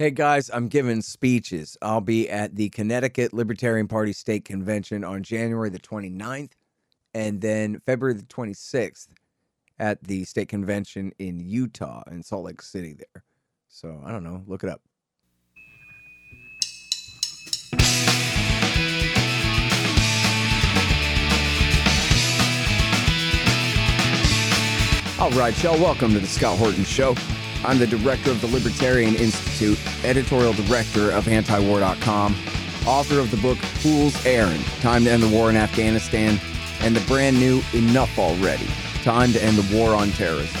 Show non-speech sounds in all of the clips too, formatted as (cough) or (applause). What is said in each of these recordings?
Hey guys, I'm giving speeches. I'll be at the Connecticut Libertarian Party State Convention on January the 29th and then February the 26th at the state convention in Utah in Salt Lake City there. So, I don't know, look it up. All right, y'all, welcome to the Scott Horton Show. I'm the director of the Libertarian Institute, editorial director of antiwar.com, author of the book Fool's Errand Time to End the War in Afghanistan, and the brand new Enough Already Time to End the War on Terrorism.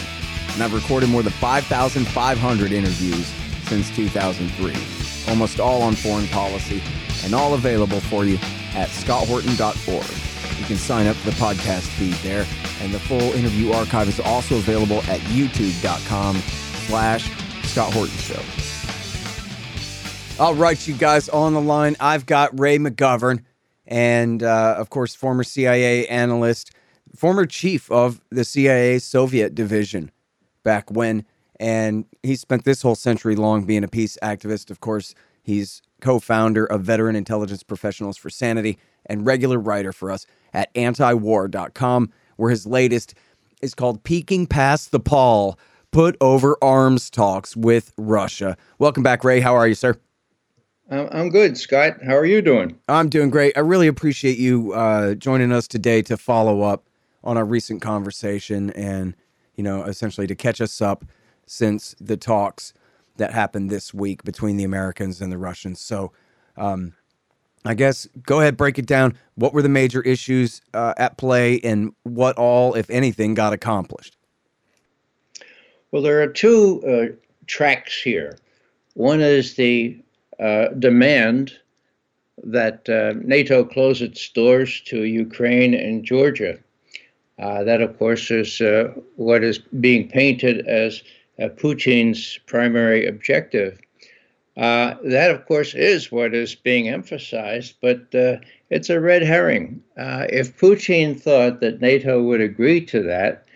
And I've recorded more than 5,500 interviews since 2003, almost all on foreign policy, and all available for you at scotthorton.org. You can sign up for the podcast feed there, and the full interview archive is also available at youtube.com slash Scott Horton Show. All right, you guys on the line. I've got Ray McGovern, and uh, of course, former CIA analyst, former chief of the CIA Soviet division back when, and he spent this whole century long being a peace activist. Of course, he's co founder of Veteran Intelligence Professionals for Sanity and regular writer for us at antiwar.com, where his latest is called Peeking Past the Pall put over arms talks with Russia. Welcome back, Ray. How are you, sir? I'm good, Scott. How are you doing? I'm doing great. I really appreciate you uh, joining us today to follow up on our recent conversation and, you know, essentially to catch us up since the talks that happened this week between the Americans and the Russians. So, um, I guess go ahead, break it down. What were the major issues uh, at play, and what all, if anything, got accomplished? Well, there are two uh, tracks here. One is the uh, demand that uh, NATO close its doors to Ukraine and Georgia. Uh, that, of course, is uh, what is being painted as uh, Putin's primary objective. that, of course, is what is being emphasized, but it's a red herring. if Putin thought that NATO would agree to that,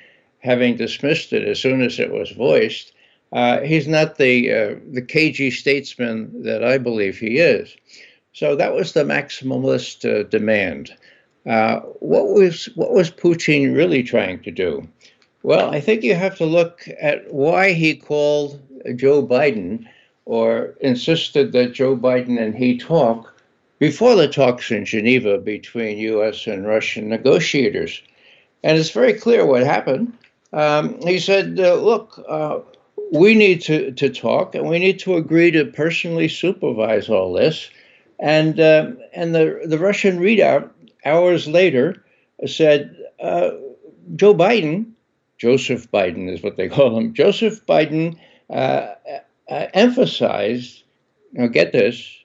having dismissed it as soon as it was voiced, uh, he's not the uh, the cagey statesman that I believe he is. So that was the maximalist uh, demand. Uh, what was what was Putin really trying to do? Well, I think you have to look at why he called Joe Biden or insisted that Joe Biden and he talk before the talks in Geneva between U.S. and Russian negotiators. And it's very clear what happened um, he said, uh, look, uh, we need to, to talk and we need to agree to personally supervise all this. And, uh, and the, the Russian readout hours later said, uh, Joe Biden, Joseph Biden is what they call him, Joseph Biden uh, uh, emphasized, now get this,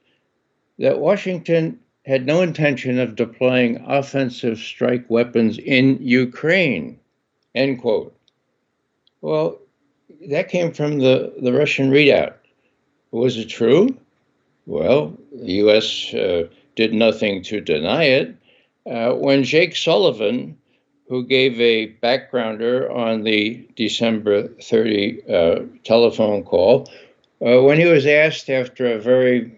that Washington had no intention of deploying offensive strike weapons in Ukraine, end quote. Well, that came from the, the Russian readout. Was it true? Well, the U.S. Uh, did nothing to deny it. Uh, when Jake Sullivan, who gave a backgrounder on the December 30 uh, telephone call, uh, when he was asked after a very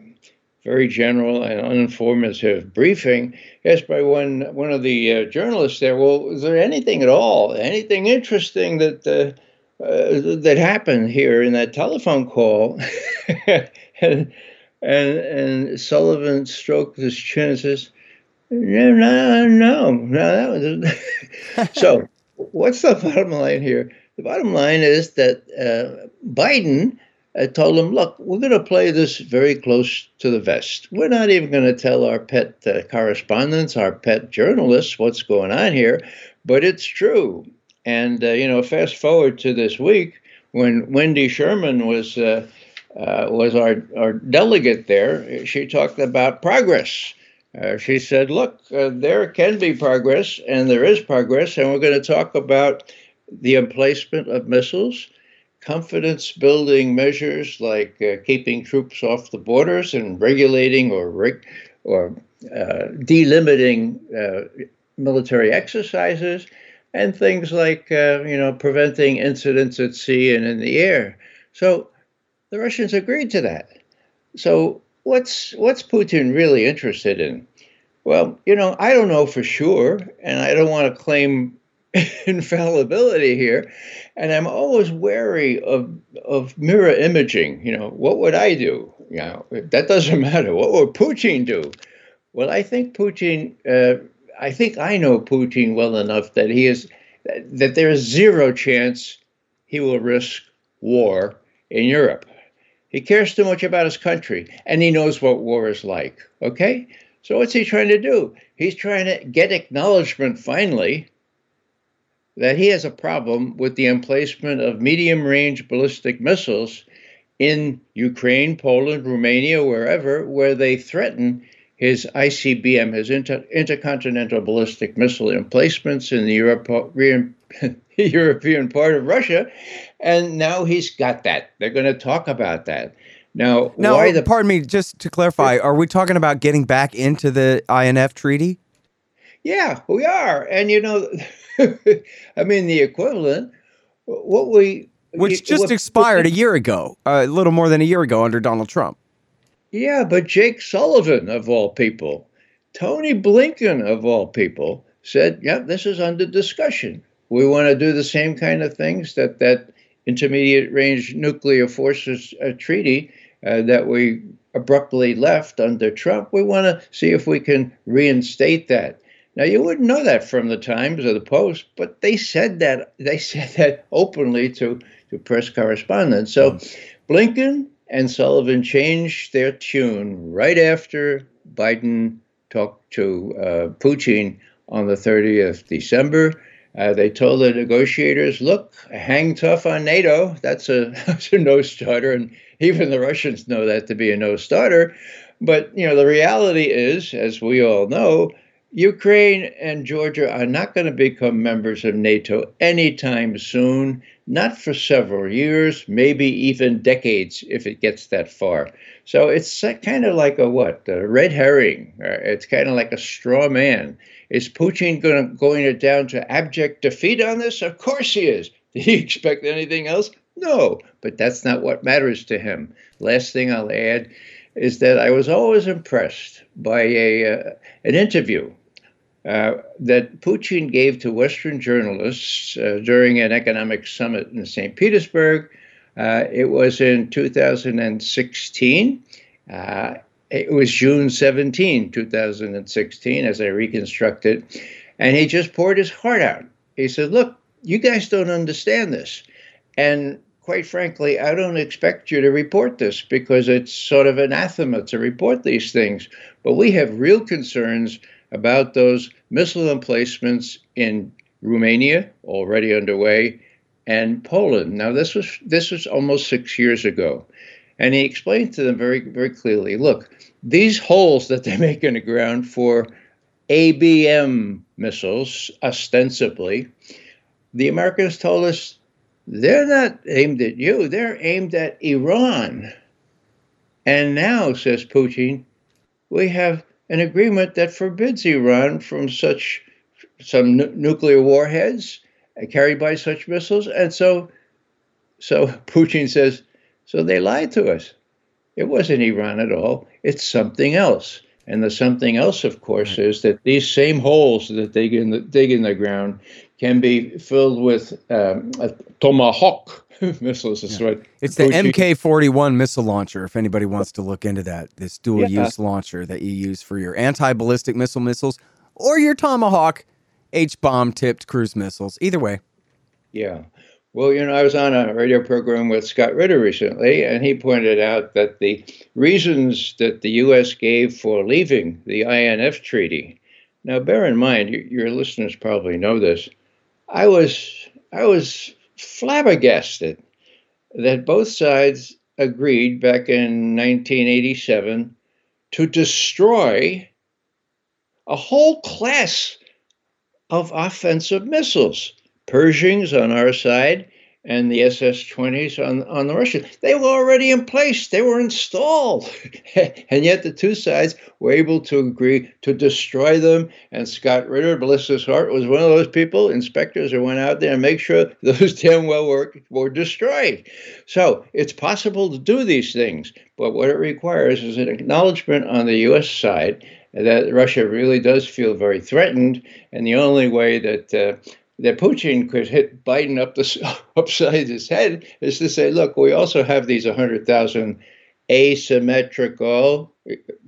very general and uninformative briefing, asked by one one of the uh, journalists there, "Well, is there anything at all, anything interesting that uh, that happened here in that telephone call. (laughs) and, and, and Sullivan stroked his chin and says, no, no, no, no. That was (laughs) so. What's the bottom line here? The bottom line is that uh, Biden uh, told him, "Look, we're going to play this very close to the vest. We're not even going to tell our pet uh, correspondents, our pet journalists, what's going on here, but it's true. And, uh, you know, fast forward to this week when Wendy Sherman was. Uh, uh, was our, our delegate there. She talked about progress. Uh, she said, Look, uh, there can be progress, and there is progress, and we're going to talk about the emplacement of missiles, confidence building measures like uh, keeping troops off the borders and regulating or, reg- or delimiting military exercises, and things like uh, you know preventing incidents at sea and in the air. So the Russians agreed to that. So what's what's Putin really interested in? Well, you know, I don't know for sure, and I don't want to claim (laughs) infallibility here. And I'm always wary of of mirror imaging. You know, what would I do? You know, that doesn't (laughs) matter. What would Putin do? Well, I think Putin. Uh, I think I know Putin well enough that he is that there is zero chance he will risk war in Europe. He cares too much about his country, and he knows what war is like. Okay, so what's he trying to do? He's trying to get acknowledgement finally that he has a problem with the emplacement of medium range ballistic missiles in Ukraine, Poland, Romania, wherever, where they threaten his ICBM, his inter- intercontinental ballistic missile emplacements in the European, (laughs) European part of Russia. And now he's got that. They're going to talk about that. Now, now why the- pardon me, just to clarify, are we talking about getting back into the INF treaty? Yeah, we are. And you know, (laughs) I mean, the equivalent, what we. Which just what, expired a year ago, a little more than a year ago under Donald Trump. Yeah, but Jake Sullivan, of all people, Tony Blinken, of all people, said, yeah, this is under discussion. We want to do the same kind of things that that intermediate range nuclear forces uh, treaty uh, that we abruptly left under Trump. We want to see if we can reinstate that. Now you wouldn't know that from the Times or the Post, but they said that they said that openly to to press correspondents. So Blinken and Sullivan changed their tune right after Biden talked to uh, Putin on the 30th December. Uh, they told the negotiators, "Look, hang tough on NATO. That's a (laughs) that's a no-starter, and even the Russians know that to be a no-starter." But you know, the reality is, as we all know, Ukraine and Georgia are not going to become members of NATO anytime soon, not for several years, maybe even decades if it gets that far. So it's kind of like a what? A red herring. It's kind of like a straw man. Is Putin going to, going down to abject defeat on this? Of course he is. (laughs) Did he expect anything else? No, but that's not what matters to him. Last thing I'll add is that I was always impressed by a uh, an interview uh, that Putin gave to Western journalists uh, during an economic summit in St. Petersburg. Uh, it was in 2016. Uh, it was June 17, 2016, as I reconstruct it. And he just poured his heart out. He said, Look, you guys don't understand this. And quite frankly, I don't expect you to report this because it's sort of anathema to report these things. But we have real concerns about those missile emplacements in Romania, already underway, and Poland. Now, this was this was almost six years ago, and he explained to them very very clearly. Look, these holes that they (laughs) make in the ground for ABM missiles, ostensibly, the Americans told us they're not aimed at you; they're aimed at Iran. And now, says Putin, we have an agreement that forbids Iran from such some nuclear warheads carried by such missiles. And so, so (laughs) Putin says, so they lied to us. It wasn't Iran at all. It's something else. And the something else, of course, is that these same holes that they dig in the, dig in the ground can be filled with um, a tomahawk (laughs) missiles. Is yeah. what it's the MK forty one missile launcher. If anybody wants to look into that, this dual use launcher that you use for your anti ballistic missile missiles or your Tomahawk H bomb tipped cruise missiles. Either way. Yeah. Well, you know, I was on a radio program with Scott Ritter recently, and he pointed out that the reasons that the U.S. gave for leaving the INF treaty. Now, bear in mind, your listeners probably know this. I was I was flabbergasted that both sides agreed back in 1987 to destroy a whole class of offensive missiles. Pershings on our side and the SS-20s on, on the Russians. They were already in place. They were installed. (laughs) and yet the two sides were able to agree to destroy them. And Scott Ritter, bless his heart, was one of those people, inspectors who went out there and make sure (laughs) those damn well were, were destroyed. So it's possible to do these things. But what it requires is an acknowledgement on the U.S. side that Russia really does feel very threatened. And the only way that uh, that Putin could hit Biden up the (laughs) upside his head is to say, look, we also have these 100,000 asymmetrical,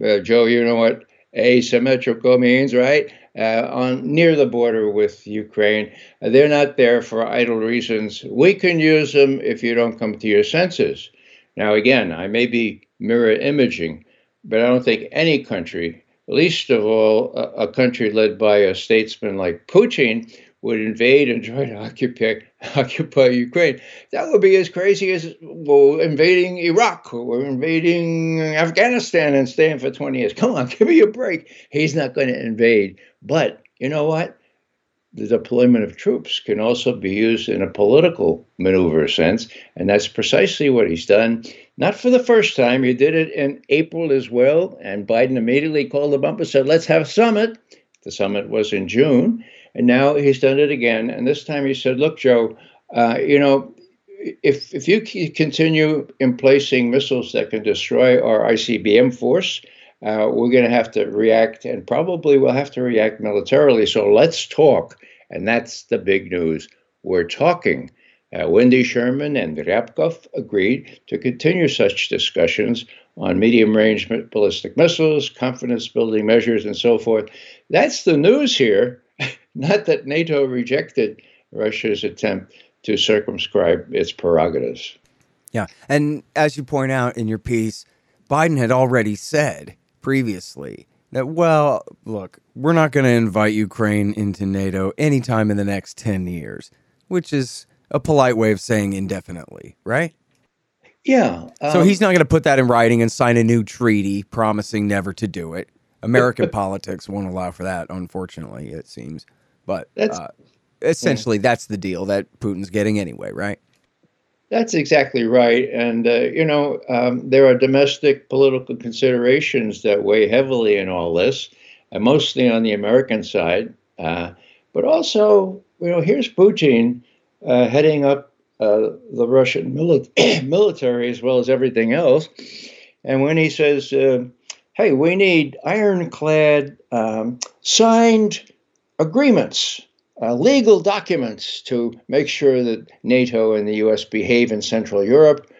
uh, Joe, you know what asymmetrical means, right? Uh, on near the border with Ukraine. Uh, they're not there for idle reasons. We can use them if you don't come to your senses. Now, again, I may be mirror imaging, but I don't think any country, least of all a, a country led by a statesman like Putin, would invade and try to (laughs) occupy occupy Ukraine. That would be as crazy as well, invading Iraq or invading Afghanistan and staying for 20 years. Come on, (laughs) give me a break. He's not going to invade. But you know what? The deployment of troops can also be used in a political maneuver sense, and that's precisely what he's done. Not for the first time. He did it in April as well, and Biden immediately called him up and said, "Let's have a summit." The summit was in June, and now he's done it again. And this time he said, "Look, Joe, uh, you know, if if you continue emplacing missiles that can destroy our ICBM force." Uh, we're going to have to react, and probably we'll have to react militarily. So let's talk. And that's the big news. We're talking. Uh, Wendy Sherman and Ryabkov agreed to continue such discussions on medium range ballistic missiles, confidence building measures, and so forth. That's the news here. (laughs) Not that NATO rejected Russia's attempt to circumscribe its prerogatives. Yeah. And as you point out in your piece, Biden had already said previously that, well, look, we're not going to invite Ukraine into NATO anytime in the next 10 years, which is a polite way of saying indefinitely, right? Yeah. Um, so he's not going to put that in writing and sign a new treaty promising never to do it. American politics won't allow for that, unfortunately, it seems. But uh, essentially, yeah. that's the deal that Putin's getting anyway, right? That's exactly right. And, uh, you know, um, there are domestic political considerations that weigh heavily in all this, and mostly on the American side. Uh, but also, you know, here's Putin uh, heading up uh, the Russian mili- (clears throat) military as well as everything else. And when he says, uh, hey, we need ironclad um, signed agreements, uh, legal documents to make sure that NATO and the US behave in Central Europe.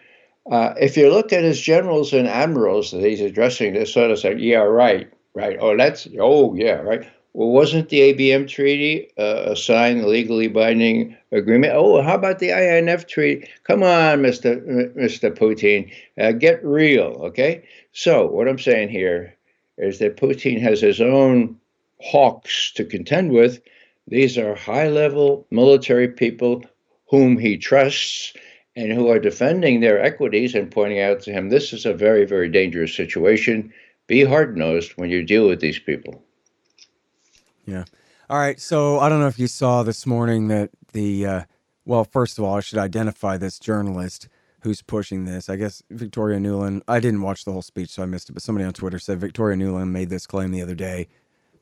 Uh, if you look at his generals and admirals that he's addressing, they sort of say, yeah, right, right. Oh, that's, oh, yeah, right. Well, wasn't the ABM treaty uh, a signed, legally binding agreement? Oh, how about the INF treaty? Come on, Mr. Mr. Putin, uh, get real, okay? So, what I'm saying here is that Putin has his own hawks to contend with. These are high level military people whom he trusts and who are defending their equities and pointing out to him this is a very, very dangerous situation. Be hard nosed when you deal with these people. Yeah. All right. So I don't know if you saw this morning that the, uh, well, first of all, I should identify this journalist who's pushing this. I guess Victoria Nuland, I didn't watch the whole speech, so I missed it, but somebody on Twitter said Victoria Nuland made this claim the other day.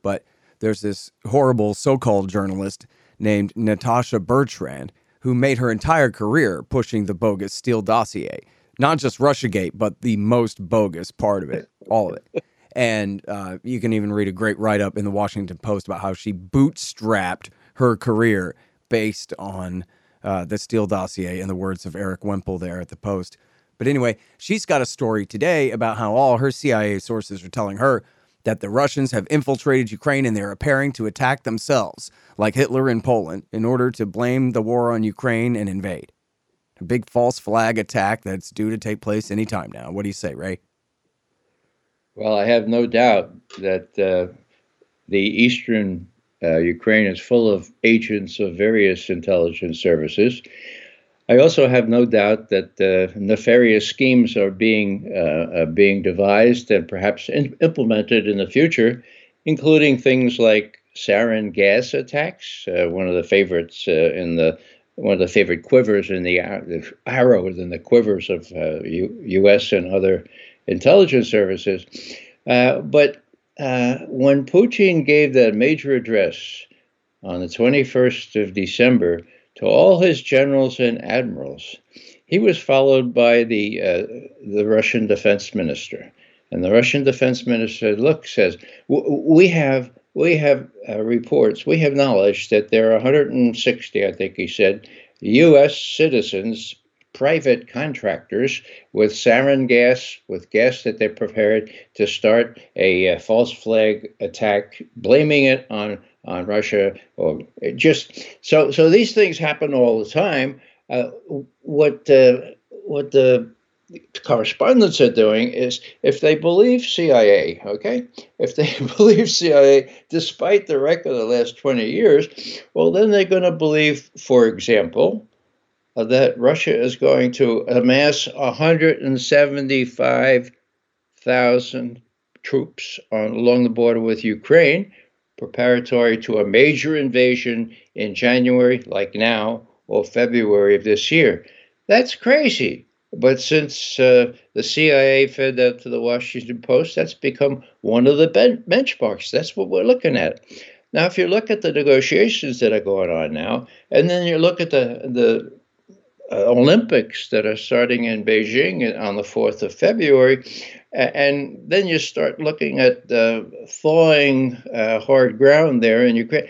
But there's this horrible so called journalist named Natasha Bertrand who made her entire career pushing the bogus Steele dossier. Not just Russiagate, but the most bogus part of it, all of it. And uh, you can even read a great write up in the Washington Post about how she bootstrapped her career based on uh, the Steele dossier, in the words of Erik Wemple there at the Post. But anyway, she's got a story today about how all her CIA sources are telling her that the Russians have infiltrated Ukraine and they're preparing to attack themselves, like Hitler in Poland, in order to blame the war on Ukraine and invade. A big false flag attack that's due to take place anytime now. What do you say, Ray? Well, I have no doubt that uh, the eastern uh, Ukraine is full of agents of various intelligence services. I also have no doubt that uh, nefarious schemes are being uh, being devised and perhaps in- implemented in the future, including things like sarin gas attacks, uh, one of the favorites uh, in the one of the favorite quivers in the, the arrows in the quivers of uh, U, U.S. and other intelligence services. Uh, but uh, when Putin gave that major address on the 21st of December to all his generals and admirals, he was followed by the uh, the Russian defense minister, and the Russian defense minister look says we have we have uh, reports, we have knowledge that there are 160, I think he said, U.S. citizens, private contractors with sarin gas, with gas that they prepared to start a, a false flag attack, blaming it on on Russia or just so so these things happen all the time. Uh, what uh, what the correspondents are doing is if they believe CIA, okay, if they (laughs) believe CIA, despite the record of the last 20 years, well, then they're going to believe, for example, that Russia is going to amass 175,000 troops on, along the border with Ukraine, preparatory to a major invasion in January, like now, or February of this year. That's crazy. But since uh, the CIA fed that to the Washington Post, that's become one of the ben- benchmarks. That's what we're looking at. Now, if you look at the negotiations that are going on now, and then you look at the the uh, Olympics that are starting in Beijing on the 4th of February, and then you start looking at uh, thawing uh, hard ground there in Ukraine.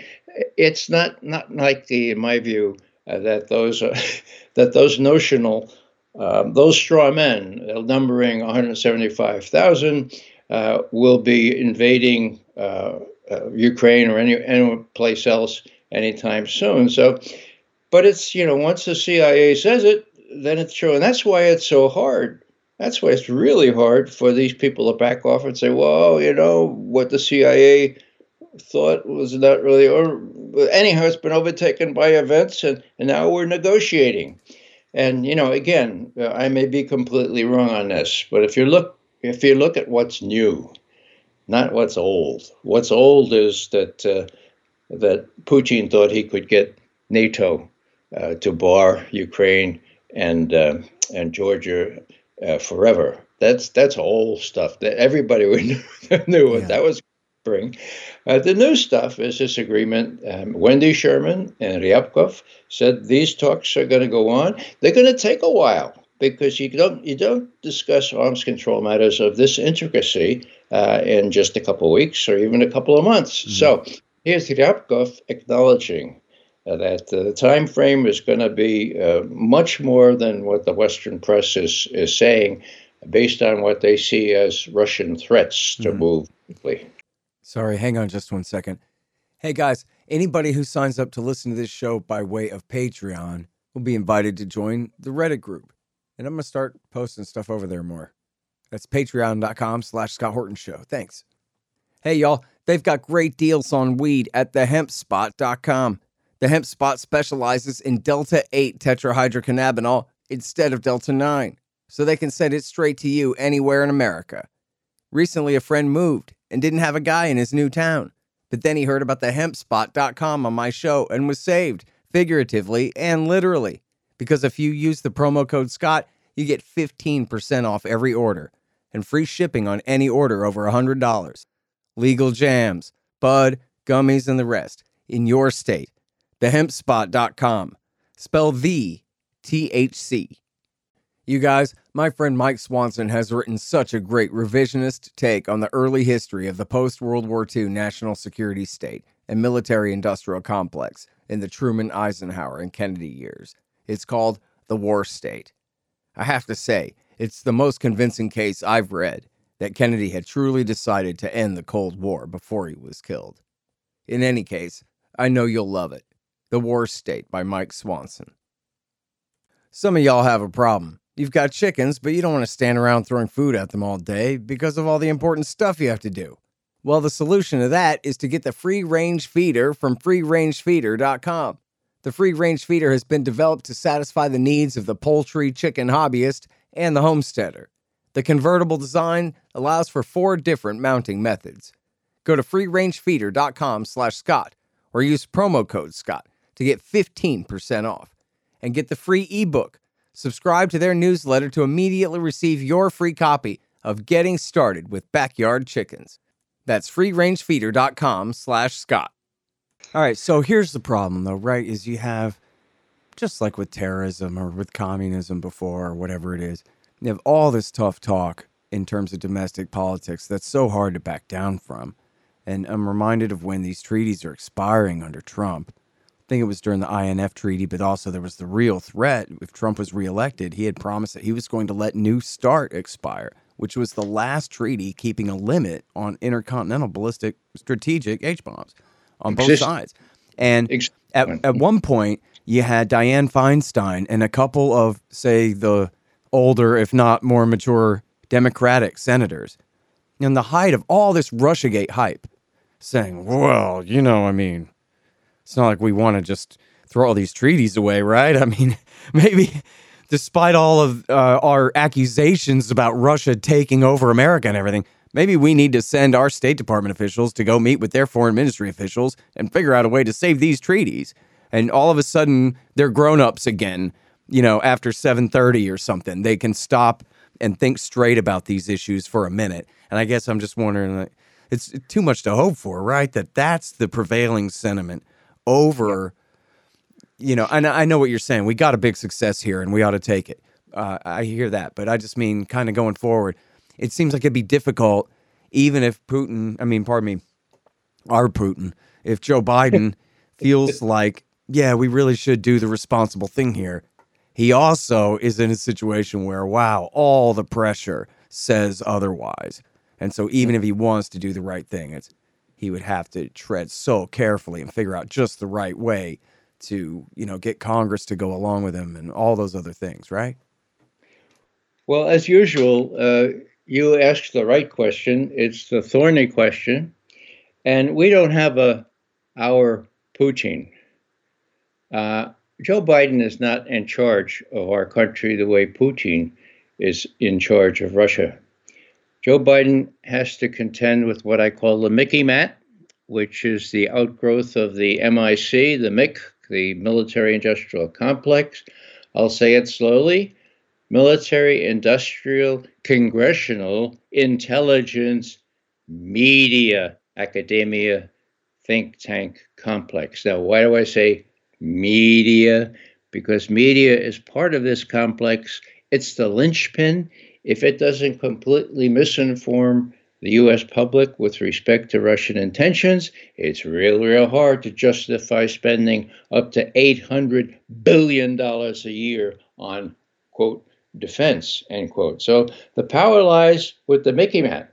It's not not likely, in my view, uh, that those (laughs) that those notional um, those straw men, uh, numbering 175,000, uh, will be invading uh, uh, Ukraine or any any place else anytime soon. So, but it's you know once the CIA says it, then it's true, and that's why it's so hard. That's why it's really hard for these people to back off and say, "Well, you know what the CIA thought was not really." Or anyhow, it's been overtaken by events, and, and now we're negotiating. And you know, again, I may be completely wrong on this, but if you look if you look at what's new, not what's old. What's old is that uh, that Putin thought he could get NATO uh, to bar Ukraine and uh, and Georgia uh, forever. That's that's old stuff. That everybody (laughs) knew, knew what yeah. that was bring. Uh, the new stuff is this agreement. Um, Wendy Sherman and Ryabkov said these talks are going to go on. They're going to take a while because you don't you don't discuss arms control matters of this intricacy uh, in just a couple of weeks or even a couple of months. Mm-hmm. So here's Ryabkov acknowledging that uh, the time frame is going to be uh, much more than what the Western press is is saying, based on what they see as Russian threats to mm-hmm. move quickly. Sorry, hang on just one second. Hey guys, anybody who signs up to listen to this show by way of Patreon will be invited to join the Reddit group. And I'm going to start posting stuff over there more. That's patreon.com slash Scott Horton Show. Thanks. Hey, y'all, they've got great deals on weed at thehempspot.com. The Hemp Spot specializes in Delta 8 tetrahydrocannabinol instead of Delta 9, so they can send it straight to you anywhere in America. Recently, a friend moved and didn't have a guy in his new town. But then he heard about the hempspot.com on my show and was saved, figuratively and literally. Because if you use the promo code Scott, you get 15% off every order and free shipping on any order over $100. Legal jams, bud, gummies, and the rest in your state. Thehempspot.com. Spell the THC. You guys, my friend Mike Swanson has written such a great revisionist take on the early history of the post World War II national security state and military industrial complex in the Truman, Eisenhower, and Kennedy years. It's called The War State. I have to say, it's the most convincing case I've read that Kennedy had truly decided to end the Cold War before he was killed. In any case, I know you'll love it. The War State by Mike Swanson. Some of y'all have a problem. You've got chickens, but you don't want to stand around throwing food at them all day because of all the important stuff you have to do. Well, the solution to that is to get the free range feeder from freerangefeeder.com. The free range feeder has been developed to satisfy the needs of the poultry chicken hobbyist and the homesteader. The convertible design allows for four different mounting methods. Go to freerangefeeder.com slash Scott or use promo code Scott to get 15% off. and get the free ebook. Subscribe to their newsletter to immediately receive your free copy of Getting Started with Backyard Chickens. That's freerangefeeder.com slash Scott. All right, so here's the problem, though, right? Is you have, just like with terrorism or with communism before or whatever it is, you have all this tough talk in terms of domestic politics that's so hard to back down from. And I'm reminded of when these treaties are expiring under Trump. Think it was during the INF treaty, but also there was the real threat. If Trump was reelected, he had promised that he was going to let New START expire, which was the last treaty keeping a limit on intercontinental ballistic strategic H bombs on both Exist- sides. And at, at one point, you had Dianne Feinstein and a couple of, say, the older, if not more mature Democratic senators in the height of all this Russiagate hype saying, well, you know, I mean, it's not like we want to just throw all these treaties away, right? (laughs) I mean, maybe despite all of uh, our accusations about Russia taking over America and everything, maybe we need to send our State Department officials to go meet with their foreign ministry officials and figure out a way to save these treaties. And all of a sudden, they're grown-ups again. You know, after 7:30 or something, they can stop and think straight about these issues for a minute. And I guess I'm just wondering, like, it's too much to hope for, right? That that's the prevailing sentiment over, you know. And I know what you're saying. We got a big success here, and we ought to take it. Uh, I hear that, but I just mean kind of going forward. It seems like it'd be difficult, even if Putin. I mean, pardon me, our Putin. If Joe (laughs) Biden feels like, yeah, we really should do the responsible thing here. He also is in a situation where, wow, all the pressure says otherwise. And so even if he wants to do the right thing, it's he would have to tread so carefully and figure out just the right way to, you know, get Congress to go along with him and all those other things, right? Well, as usual, uh, you asked the right question. It's the thorny question, and we don't have a our Putin. Uh, Joe Biden is not in charge of our country the way Putin is in charge of Russia. Joe Biden has to contend with what I call the MICIMATT, which is the outgrowth of the MIC, the MIC, the military industrial complex. I'll say it slowly military industrial congressional intelligence media academia think tank complex. Now, why do I say media? Because media is part of this complex. It's the linchpin. If it doesn't completely misinform the US public with respect to Russian intentions, it's real, real hard to justify spending up to $800 billion a year on, quote, defense, end quote. So the power lies with the MICIMATT.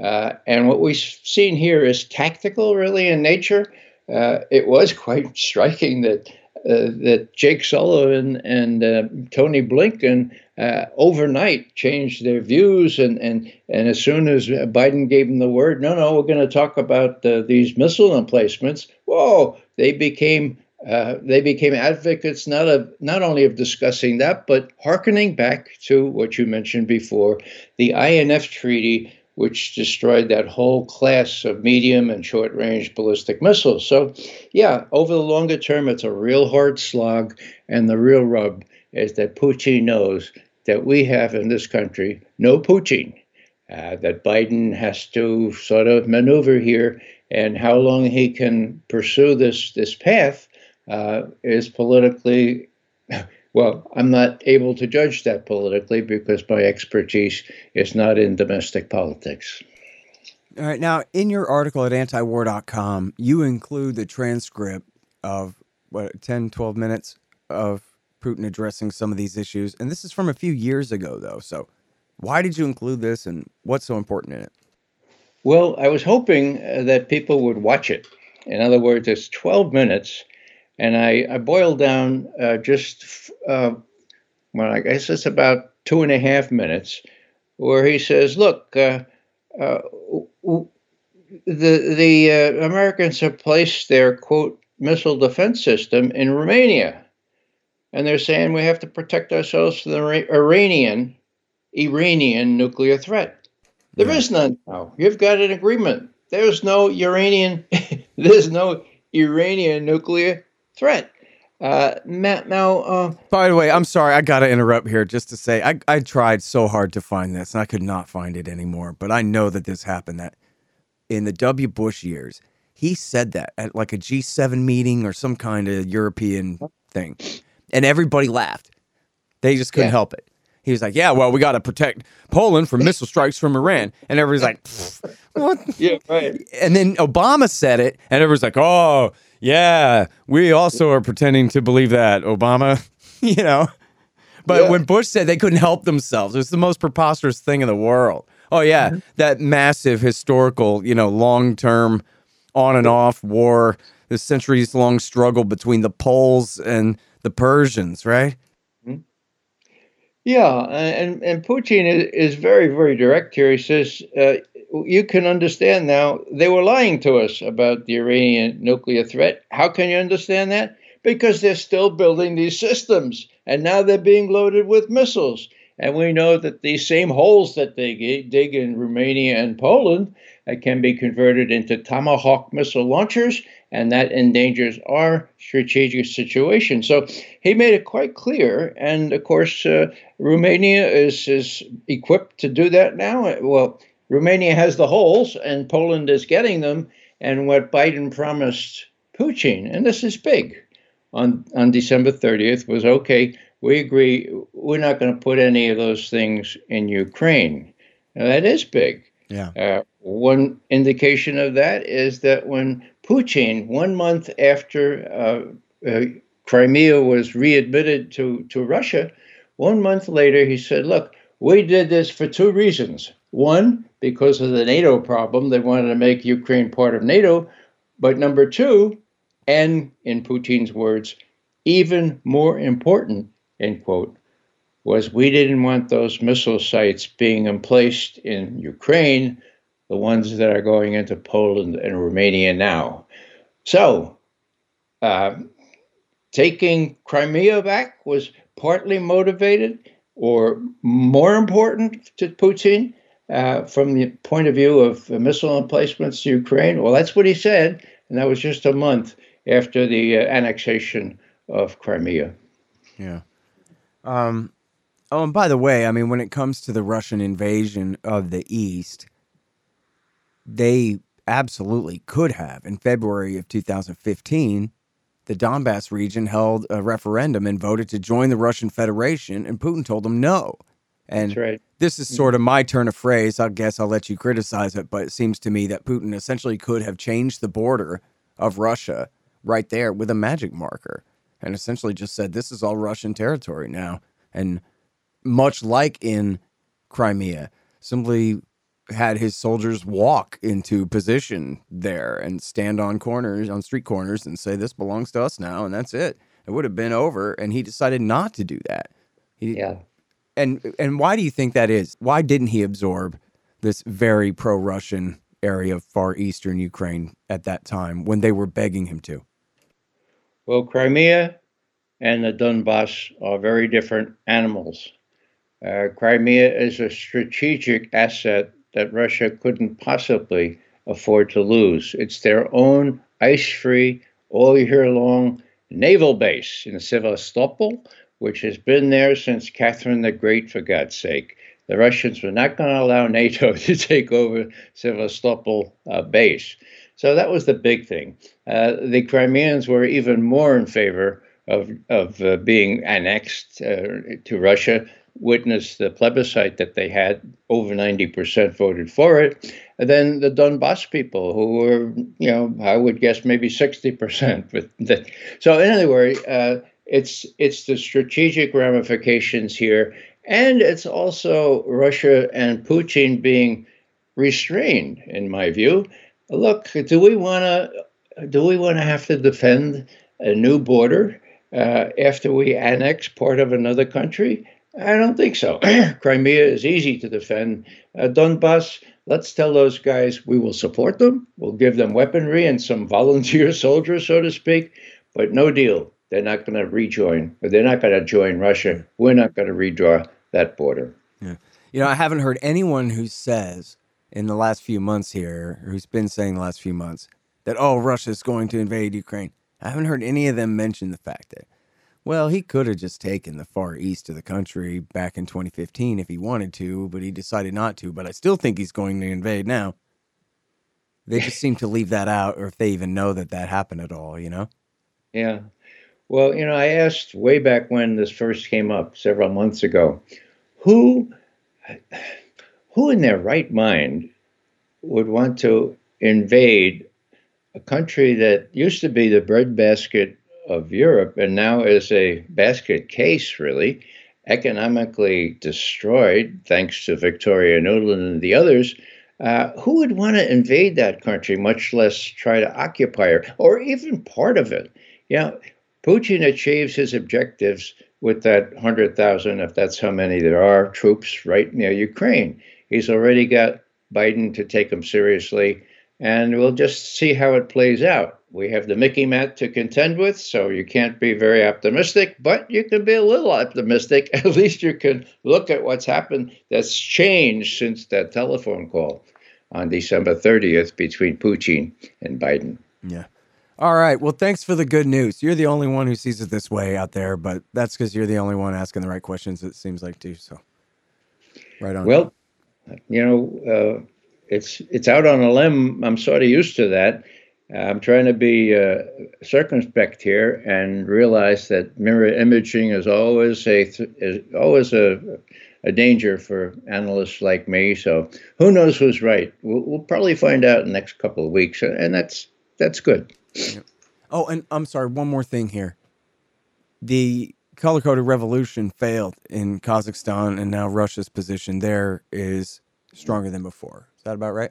Uh, and what we've seen here is tactical, really, in nature. Uh, it was (laughs) quite striking that that Jake Sullivan and uh, Tony Blinken uh, overnight changed their views, and, and and as soon as Biden gave them the word, no, no, we're going to talk about uh, these missile emplacements. Whoa, they became uh, they became advocates not of not only of discussing that, but hearkening back to what you mentioned before, the INF Treaty, which destroyed that whole class of medium and short range ballistic missiles. So, yeah, over the longer term, it's a real hard slog. And the real rub is that Putin knows that we have in this country no Putin, uh, that Biden has to sort of maneuver here. And how long he can pursue this, this path uh, is politically (laughs) well, I'm not able to judge that politically because my expertise is not in domestic politics. All right. Now, in your article at antiwar.com, you include the transcript of what, 10, 12 minutes of Putin addressing some of these issues. And this is from a few years ago, though. So, why did you include this and what's so important in it? Well, I was hoping uh, that people would watch it. In other words, it's 12 minutes and I, I boiled down uh, just uh, well, I guess it's about two and a half minutes, where he says, "Look, uh, uh the the uh, Americans have placed their quote missile defense system in Romania, and they're saying we have to protect ourselves from the Iranian Iranian nuclear threat. There is none now. You've got an agreement. There's no Iranian. (laughs) there's no Iranian nuclear threat. Uh, Matt, now, uh, By the way, I'm sorry. I got to interrupt here just to say I, I tried so hard to find this and I could not find it anymore. But I know that this happened that in the W. Bush years, he said that at like a G7 meeting or some kind of European thing. And everybody laughed. They just couldn't Yeah. help it. He was like, Yeah, well, we got to protect Poland from missile strikes from Iran. And everybody's like, What? (laughs) yeah, right. And then Obama said it, and everyone's like, "Oh, yeah, we also are pretending to believe that, Obama." (laughs) you know, but Yeah. when Bush said they couldn't help themselves, it's the most preposterous thing in the world. Oh yeah, mm-hmm. that massive historical, you know, long-term, on and off war, the centuries-long struggle between the Poles and the Persians, right? Yeah, and and Putin is, very very direct here. He says uh, you can understand now they were lying to us about the Iranian nuclear threat. How can you understand that? Because they're still building these systems, and now they're being loaded with missiles. And we know that these same holes that they dig in Romania and Poland uh, can be converted into Tomahawk missile launchers, and that endangers our strategic situation. So he made it quite clear. And of course, uh, Romania is, is equipped to do that now. Well, Romania has the holes, and Poland is getting them. And what Biden promised Putin, and this is big, on, on December 30th was okay, we agree, we're not going to put any of those things in Ukraine. Now, that is big. Yeah. Uh, one indication of that is that when Putin, one month after uh, uh, Crimea was readmitted to, to Russia, one month later he said, Look, we did this for two reasons. One, because of the NATO problem, they wanted to make Ukraine part of NATO. But number two, and in Putin's words, even more important, end quote, was we didn't want those missile sites being emplaced in Ukraine, the ones that are going into Poland and Romania now. So, uh, taking Crimea back was partly motivated or more important to Putin uh, from the point of view of missile emplacements to Ukraine. Well, that's what he said, and that was just a month after the uh, annexation of Crimea. Yeah. Um, oh, and by the way, I mean, when it comes to the Russian invasion of the East, they absolutely could have. In February of 2015, the Donbass region held a referendum and voted to join the Russian Federation, and Putin told them no. And right. this is sort of my turn of phrase. I guess I'll let you criticize it, but it seems to me that Putin essentially could have changed the border of Russia right there with a magic marker and essentially just said, This is all Russian territory now. And much like in Crimea, simply had his soldiers walk into position there and stand on corners, on street corners, and say, This belongs to us now. And that's it. It would have been over. And he decided not to do that. He, Yeah. and and why do you think that is? Why didn't he absorb this very pro-Russian area of far eastern Ukraine at that time when they were begging him to? Well, Crimea and the Donbass are very different animals. Uh, Crimea is a strategic asset that Russia couldn't possibly afford to lose. It's their own ice free, all year long naval base in Sevastopol, which has been there since Catherine the Great, for God's sake. The Russians were not going to allow (laughs) NATO to take over Sevastopol uh, base. So that was the big thing. Uh, the Crimeans were even more in favor of, of uh, being annexed uh, to Russia. Witness the plebiscite that they had, over 90% voted for it. And then the Donbass people, who were, you know, I would guess maybe 60%. But that, so, in other words, uh, it's it's the strategic ramifications here, and it's also Russia and Putin being restrained, in my view. Look, do we want to do we want to have to defend a new border uh, after we annex part of another country? I don't think so. (clears throat) Crimea is easy to defend. Uh, Donbass, let's tell those guys we will support them. We'll give them weaponry and some (laughs) volunteer soldiers, so to speak, but no deal. They're not going to rejoin, or they're not going to join Russia. We're not going to redraw that border. Yeah. You know, I haven't heard anyone who says in the last few months here, who's been saying the last few months, that, oh, Russia's going to invade Ukraine. I haven't heard any of them mention the fact that, well, he could have just taken the far east of the country back in 2015 if he wanted to, but he decided not to. But I still think he's going to invade now. They just seem to leave that out, or if they even know that that happened at all, you know? Yeah. Well, you know, I asked way back when this first came up several months ago, who who in their right mind would want to invade a country that used to be the breadbasket of Europe and now is a basket case, really, economically destroyed thanks to Victoria Nuland and the others. Uh, who would want to invade that country, much less try to occupy her, or even part of it? You know, Putin achieves his objectives with that 100,000, if that's how many there are, troops right near Ukraine. He's already got Biden to take him seriously, and we'll just see how it plays out. We have the MICIMATT to contend with, so you can't be very optimistic, but you can be a little optimistic. (laughs) At least you can look at what's happened that's changed since that telephone call on December 30th between Putin and Biden. Yeah. All right. Well, thanks for the good news. You're the only one who sees it this way out there, but that's because you're the only one asking the right questions, it seems like, too. So, right on. Well, you know, uh, it's it's out on a limb. I'm sort of used to that. I'm trying to be uh, circumspect here and realize that mirror imaging is always a is always a a danger for analysts like me. So who knows who's right? We'll, we'll probably find out in the next couple of weeks, and that's that's good. Oh, and I'm sorry, one more thing here. The color coded revolution failed in Kazakhstan, and now Russia's position there is stronger than before. Is that about right?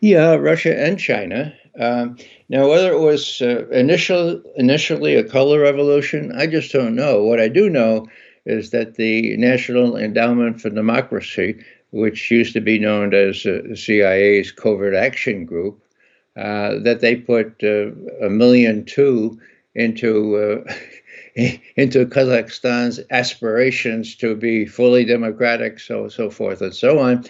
Yeah, Russia and China. Um, now, whether it was uh, initial, initially a color revolution, I just don't know. What I do know is that the National Endowment for Democracy, which used to be known as uh, CIA's Covert Action Group, uh, that they put uh, a million two into uh, (laughs) (laughs) into Kazakhstan's aspirations to be fully democratic, so so forth and so on.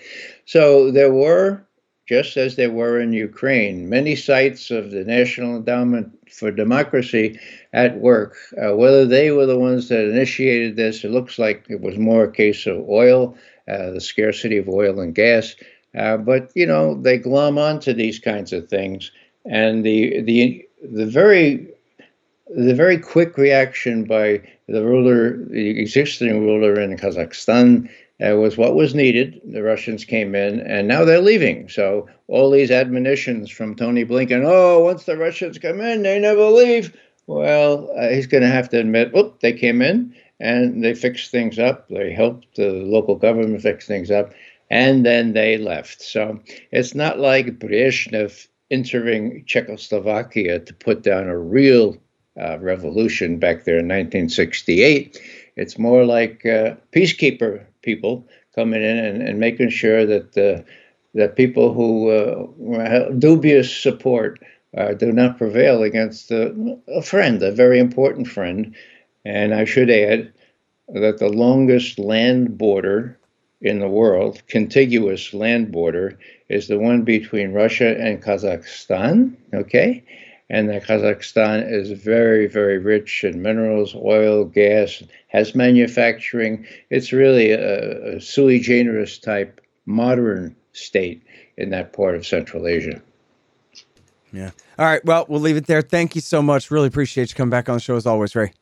So there were, just as there were in Ukraine, many sites of the National Endowment for Democracy at work. Uh, whether they were the ones that initiated this, it looks like it was more a case of oil, uh, the scarcity of oil and gas. Uh, but you know they glom onto these kinds of things, and the the the very the very quick reaction by the ruler, the existing ruler in Kazakhstan, uh, was what was needed. The Russians came in, and now they're leaving. So all these admonitions from Tony Blinken, oh, once the Russians come in, they never leave. Well, uh, he's going to have to admit, whoop, they came in and they fixed things up. They helped the local government fix things up, and then they left. So it's not like Brezhnev entering Czechoslovakia to put down a real uh, revolution back there in 1968. It's more like uh, peacekeeper people coming in and, and making sure that uh, that people who uh, dubious support uh, do not prevail against a friend, a very important friend. And I should add that the longest land border in the world, contiguous land border, is the one between Russia and Kazakhstan. Okay, and that Kazakhstan is very, very rich in minerals, oil, gas, has manufacturing. It's really a, a sui generis type modern state in that part of Central Asia. Yeah. All right. Well, we'll leave it there. Thank you so much. Really appreciate you coming back on the show as always, Ray.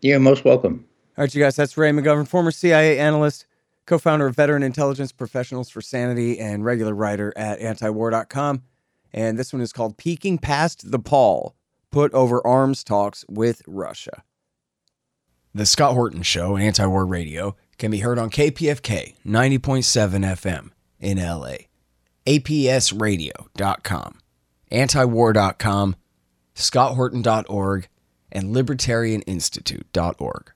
Yeah, most welcome. All right, you guys. That's Ray McGovern, former CIA analyst, co founder of Veteran Intelligence Professionals for Sanity, and regular writer at antiwar.com. And this one is called Peeking Past the Pall Put Over Arms Talks with Russia. The Scott Horton Show, Anti War Radio, can be heard on KPFK 90.7 FM in LA, APSradio.com, antiwar.com, scotthorton.org, and libertarianinstitute.org.